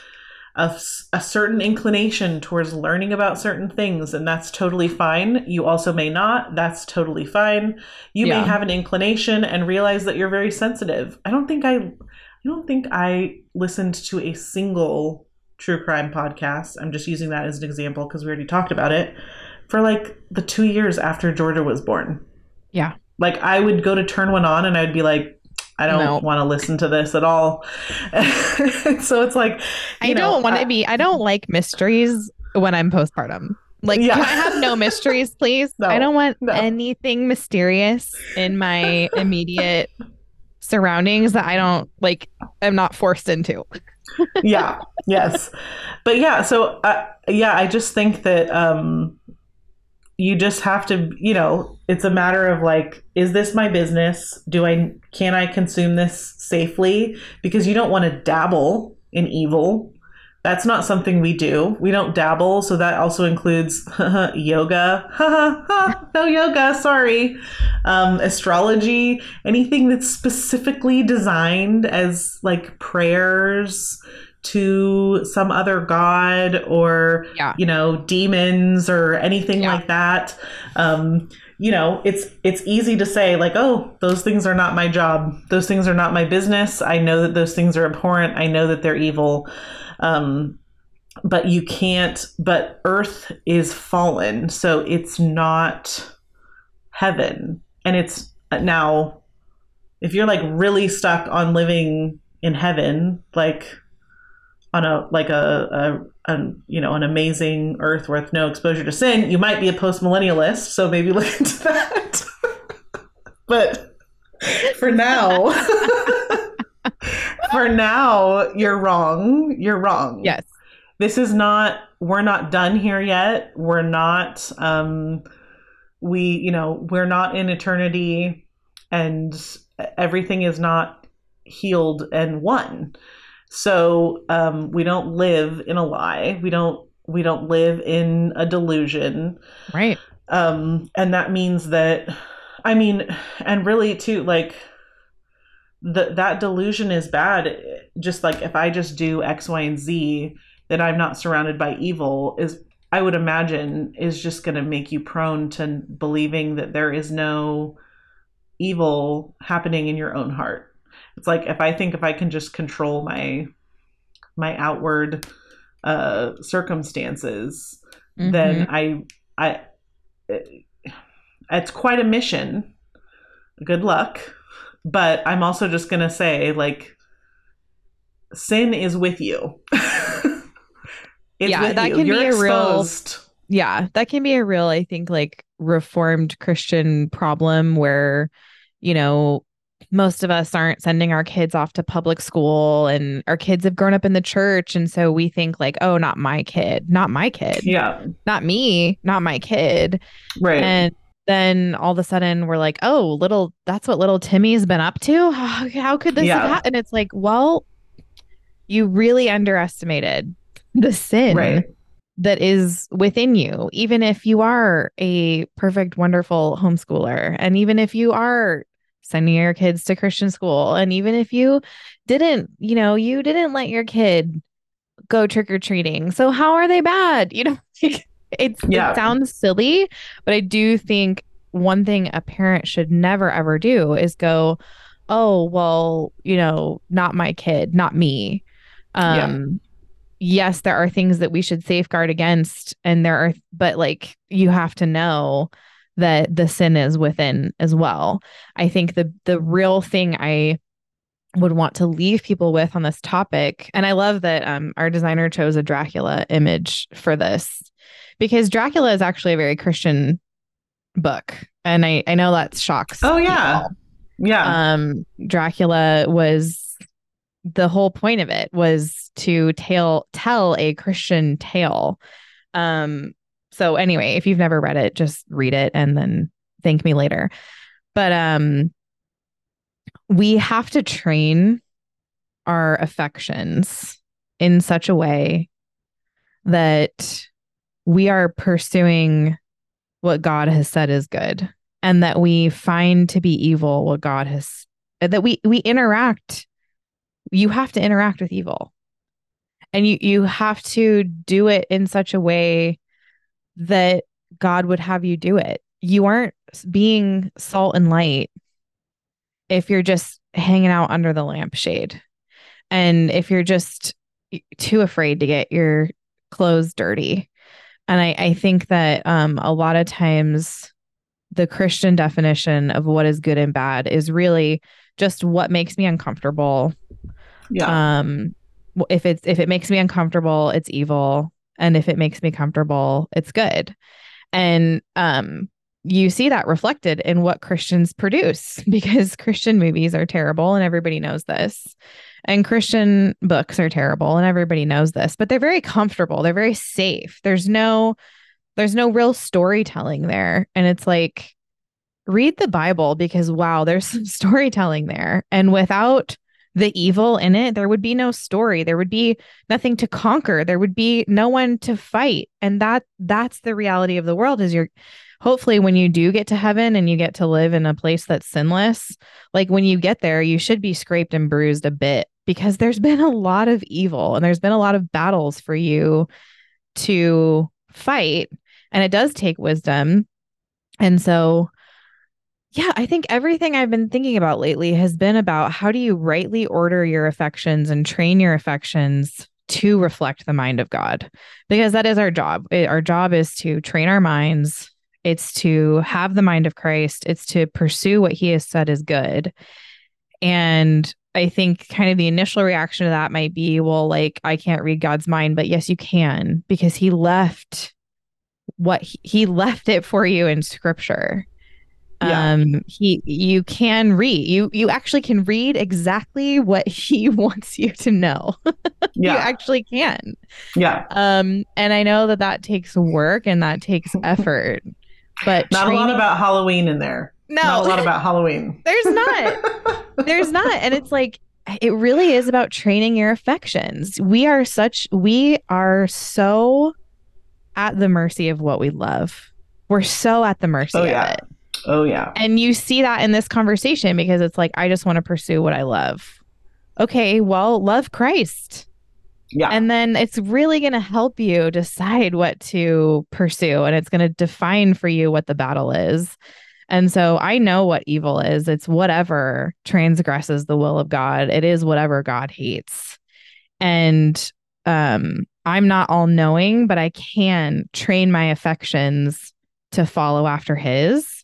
B: a certain inclination towards learning about certain things and that's totally fine. You also may not. That's totally fine. You
A: Yeah.
B: may have an inclination and realize that you're very sensitive. I don't think i i don't think i listened to a single true crime podcasts. I'm just using that as an example because we already talked about it. For like the two years after Georgia was born.
A: Yeah.
B: Like I would go to turn one on and I would be like, I don't
A: No.
B: want to listen to this at all. [LAUGHS] so it's like,
A: I
B: know,
A: don't want to be. I don't like mysteries when I'm postpartum. Like,
B: Yeah.
A: can I have no mysteries, please? [LAUGHS]
B: No,
A: I don't want
B: no.
A: anything mysterious in my [LAUGHS] immediate surroundings that I don't like. I'm not forced into.
B: Yeah yes. But yeah so uh, yeah i just think that um you just have to you know it's a matter of like is this my business? Do i can i consume this safely? Because you don't want to dabble in evil that's not something we do. We don't dabble so that also includes [LAUGHS] yoga. No yoga sorry. Um, astrology anything that's specifically designed as like prayers to some other god or
A: Yeah.
B: you know demons or anything
A: Yeah.
B: like that. Um you know it's it's easy to say like oh those things are not my job. Those things are not my business. I know that those things are abhorrent. I know that they're evil. Um but you can't but earth is fallen. So it's not heaven. And it's now if you're like really stuck on living in heaven like on a like a, a, a you know an amazing earth with no exposure to sin you might be a post-millennialist so maybe look [LAUGHS] into that. But for now [LAUGHS] for now you're wrong. You're wrong.
A: Yes.
B: this is not we're not done here yet. We're not um we you know we're not in eternity and everything is not healed and won so um, we don't live in a lie. We don't we don't live in a delusion.
A: Right.
B: Um, and that means that i mean and really too like the, that delusion is bad. Just like if i just do x y and z that i'm not surrounded by evil is I would imagine is just going to make you prone to believing that there is no evil happening in your own heart. It's like if I think if I can just control my my outward uh, circumstances, mm-hmm. then I I it's quite a mission. Good luck. But I'm also just going to say like sin is with you. [LAUGHS]
A: It's yeah, that you. can You're be exposed. a real. Yeah, that can be a real, I think, like reformed Christian problem where, you know, most of us aren't sending our kids off to public school and our kids have grown up in the church. And so we think like oh not my kid not my kid
B: yeah.
A: not me not my kid.
B: Right.
A: And then all of a sudden we're like oh little that's what little timmy's been up to? [SIGHS] How, how could this yeah. have happened? It's like well you really underestimated the sin right. that is within you, even if you are a perfect, wonderful homeschooler, and even if you are sending your kids to Christian school, and even if you didn't, you know, you didn't let your kid go trick or treating. So how are they bad? [LAUGHS] You know, it's yeah. it sounds silly, but I do think one thing a parent should never ever do is go, "Oh, well, you know, not my kid, not me." Um yes, there are things that we should safeguard against, and there are, but like you have to know that the sin is within as well. I think the the real thing I would want to leave people with on this topic, and I love that um, our designer chose a Dracula image for this because Dracula is actually a very Christian book, and I I know that shocks.
B: Oh yeah,
A: people.
B: yeah.
A: Um, Dracula was the whole point of it was to tell tell a Christian tale. Um so anyway, if you've never read it, just read it and then thank me later. But um we have to train our affections in such a way that we are pursuing what God has said is good and that we find to be evil what God has that we we interact you have to interact with evil and you you have to do it in such a way that god would have you do it. You aren't being salt and light if you're just hanging out under the lampshade. And if you're just too afraid to get your clothes dirty. And i i think that um a lot of times the christian definition of what is good and bad is really just what makes me uncomfortable.
B: Yeah.
A: Um, if it's if it makes me uncomfortable, it's evil, and if it makes me comfortable, it's good. And um, you see that reflected in what Christians produce [LAUGHS] because Christian movies are terrible, and everybody knows this. And Christian books are terrible, and everybody knows this. But they're very comfortable. They're very safe. There's no there's no real storytelling there, and it's like read the Bible because wow, there's [LAUGHS] some storytelling there, and without the evil in it, there would be no story. There would be nothing to conquer. There would be no one to fight. And that that's the reality of the world is you're hopefully when you do get to heaven and you get to live in a place that's sinless, like when you get there, you should be scraped and bruised a bit because there's [LAUGHS] been a lot of evil and there's been a lot of battles for you to fight. And it does take wisdom. And so yeah, I think everything I've been thinking about lately has been about how do you rightly order your affections and train your affections to reflect the mind of God? Because that is our job. It, our job is to train our minds, it's to have the mind of Christ, it's to pursue what he has said is good. And I think kind of the initial reaction to that might be, well, like, I can't read God's mind, but yes, you can because he left what he, he left it for you in scripture yeah. um he you can read you you actually can read exactly what [LAUGHS] he wants you to know [LAUGHS] yeah. you actually can
B: yeah
A: um and i know that that takes work and that takes effort But
B: Not a lot about Halloween in there.
A: no,
B: Not a lot [LAUGHS] about Halloween.
A: there's not. there's not and it's like it really is about training your affections we are such we are so at the mercy of what we love we're so at the mercy
B: Oh,
A: of it
B: Oh yeah.
A: and you see that in this conversation because it's like i just want to pursue what i love. Okay well love christ.
B: Yeah.
A: and then it's really going to help you decide what to pursue and it's going to define for you what the battle is. And so i know what evil is. It's whatever transgresses the will of god. It is whatever god hates. And um i'm not all knowing but i can train my affections to follow after his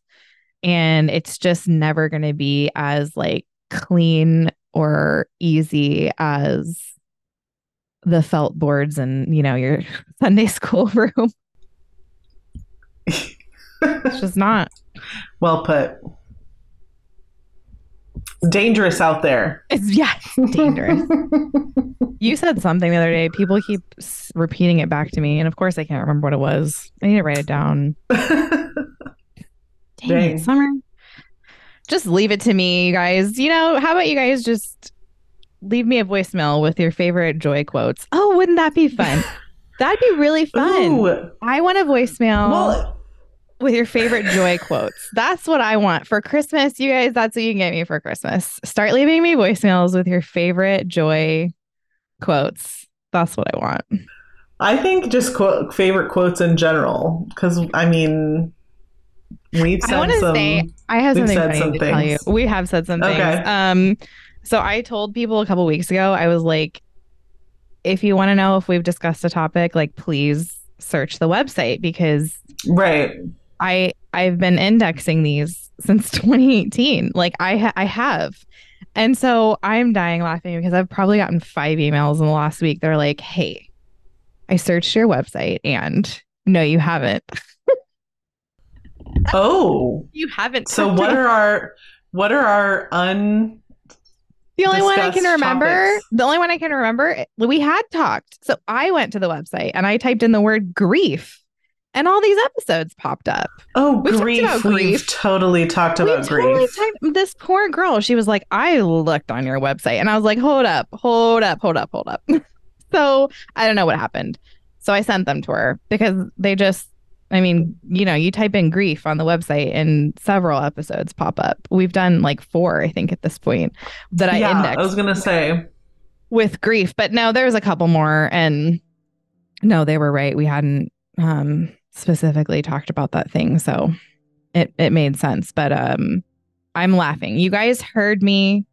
A: and it's just never going to be as like clean or easy as the felt boards and you know your [LAUGHS] Sunday school room. It's just not.
B: well put. Dangerous out there.
A: It's yeah, it's dangerous. you said something the other day. People keep repeating it back to me, and of course I can't remember what it was. I need to write it down. [LAUGHS] Dang,
B: Dang.
A: it, Summer. Just leave it to me, you guys. You know, how about you guys just leave me a voicemail with your favorite joy quotes? Oh, wouldn't that be fun? [LAUGHS] That'd be really fun.
B: Ooh.
A: I want a voicemail.
B: Well,
A: with your favorite joy quotes. That's what I want for Christmas. You guys, that's what you can get me for Christmas. Start leaving me voicemails with your favorite joy quotes. That's what I want.
B: I think just quote, favorite quotes in general, because I mean, we've
A: I
B: said
A: want to say I have something
B: said
A: funny
B: some
A: to tell you. We have said some things.
B: Okay.
A: Um, so I told people a couple weeks ago. I was like, if you want to know if we've discussed a topic, like please search the website because
B: right.
A: I I've been indexing these since [LAUGHS] 2018. Like I ha- I have. And so I'm dying laughing because I've probably gotten 5 emails in the last week. They're like, "Hey, I searched your website and no you haven't. [LAUGHS]
B: Oh,
A: You haven't."
B: so what
A: about-
B: are our what are our un?
A: The only one I can remember,
B: topics?
A: the only one I can remember, we had talked. So I went to the website and I typed in the word grief and all these episodes popped up.
B: Oh,
A: We've talked
B: grief. We've
A: grief.
B: totally talked
A: we
B: about
A: totally
B: grief.
A: typed this poor girl. She was like, I looked on your website and I was like, hold up, hold up, hold up, hold up. [LAUGHS] so I don't know what happened. So I sent them to her because they just, I mean, you know, you type in grief on the website and several episodes pop up. We've done like four, I think, at this point that I
B: yeah,
A: indexed
B: I was gonna say.
A: with grief. But no there's a couple more and no they were right. We hadn't um specifically talked about that thing so it it made sense. But um i'm laughing. You guys heard me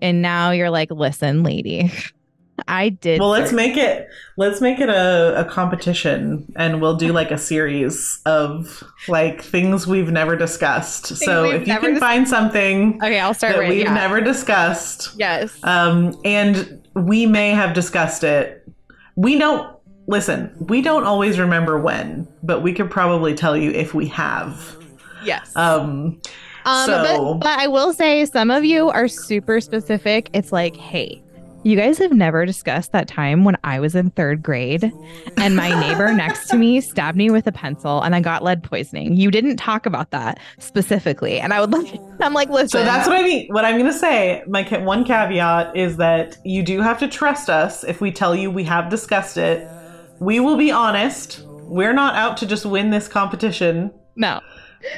A: and now you're like listen lady [LAUGHS] i did
B: Well, let's make it let's make it a, a competition, and we'll do like a series of like things we've never discussed. so if you can
A: dis-
B: find something
A: okay i'll start
B: that
A: right
B: we've
A: yeah.
B: never discussed,
A: yes
B: um, and we may have discussed it. We don't listen. We don't always remember when, but we could probably tell you if we have.
A: yes
B: Um,
A: Um,
B: So-
A: but, but I will say some of you are super specific. It's like, hey, you guys have never discussed that time when I was in third grade and my neighbor next to me stabbed me with a pencil and I got lead poisoning. You didn't talk about that specifically. And I would like, [LAUGHS] I'm like, listen.
B: So that's what I mean. What I'm going to say, my ca- one caveat is that you do have to trust us if we tell you we have discussed it. We will be honest. We're not out to just win this competition.
A: no.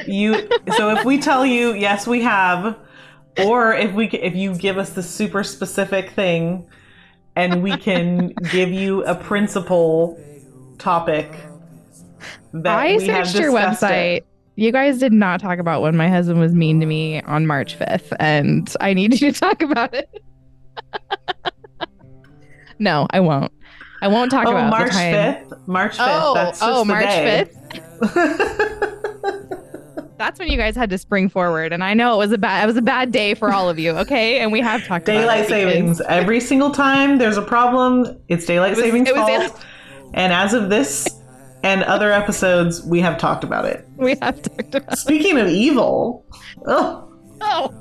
B: You so if we tell you yes we have or if we if you give us the super specific thing and we can [LAUGHS] give you a principal topic that
A: I
B: we have
A: searched your website.
B: it.
A: You guys did not talk about when my husband was mean to me on March 5th, and I need you to talk about it. [LAUGHS] no, I won't. I won't talk
B: Oh,
A: about
B: March
A: the time.
B: 5th. March 5th.
A: Oh,
B: That's oh, just
A: oh,
B: the
A: March
B: day.
A: 5th. [LAUGHS] That's when you guys had to spring forward, and I know it was a bad. It was a bad day for all of you. Okay, and we have talked
B: daylight
A: about it because-
B: savings. Every single time there's a problem, it's daylight
A: It was-
B: savings
A: it was
B: fault.
A: daylight-
B: And as of this and other episodes, we have talked about it.
A: We have talked about.
B: Speaking of evil, oh,
A: Oh,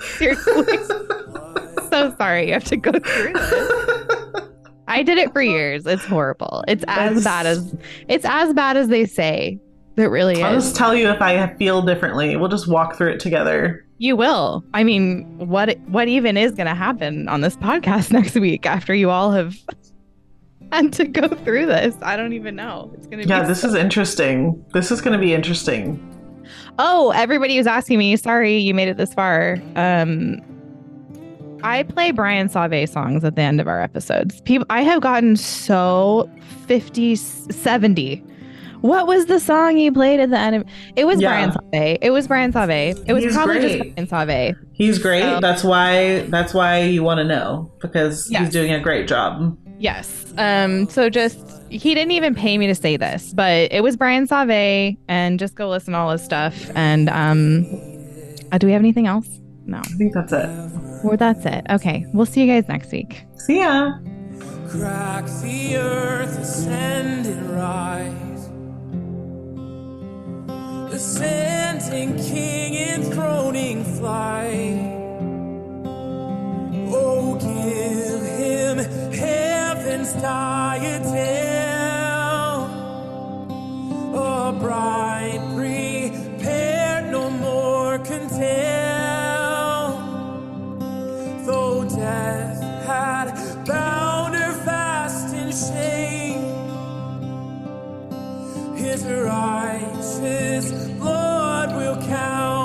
A: seriously. [LAUGHS] so sorry you have to go through this. I did it for years. It's horrible. It's as
B: That's-
A: bad as it's as bad as they say. It really is.
B: I'll just tell you if I feel differently. We'll just walk through it together.
A: You will. I mean, what what even is going to happen on this podcast [LAUGHS] next week after you all have [LAUGHS] had to go through this? I don't even know. It's going to be Yeah,
B: this is interesting. This is going to be interesting.
A: Oh, everybody was asking me. Sorry, you made it this far. Um, I play Brian Sauvé songs at the end of our episodes. People, I have gotten so 50, 70. What was the song you played at the end of it? Was
B: Yeah.
A: Brian Sauvé. It was Brian Sauvé. It was
B: He's
A: probably just
B: great.
A: Brian Sauvé.
B: He's great.
A: So-
B: that's why that's why you want to know because
A: Yes.
B: he's doing a great job.
A: Yes. Um, so just he didn't even pay me to say this, but it was Brian Sauvé, and just go listen to all his stuff. And um, uh, do we have anything else? No.
B: I think that's it.
A: Well, that's it. Okay. We'll see you guys next week.
B: See ya.
C: Crack the earth, ascend and rise. Ascending king, enthroning flight. Oh, give him heaven's diadem. A bride prepared, no more contempt. Though death had bound His righteous blood will count.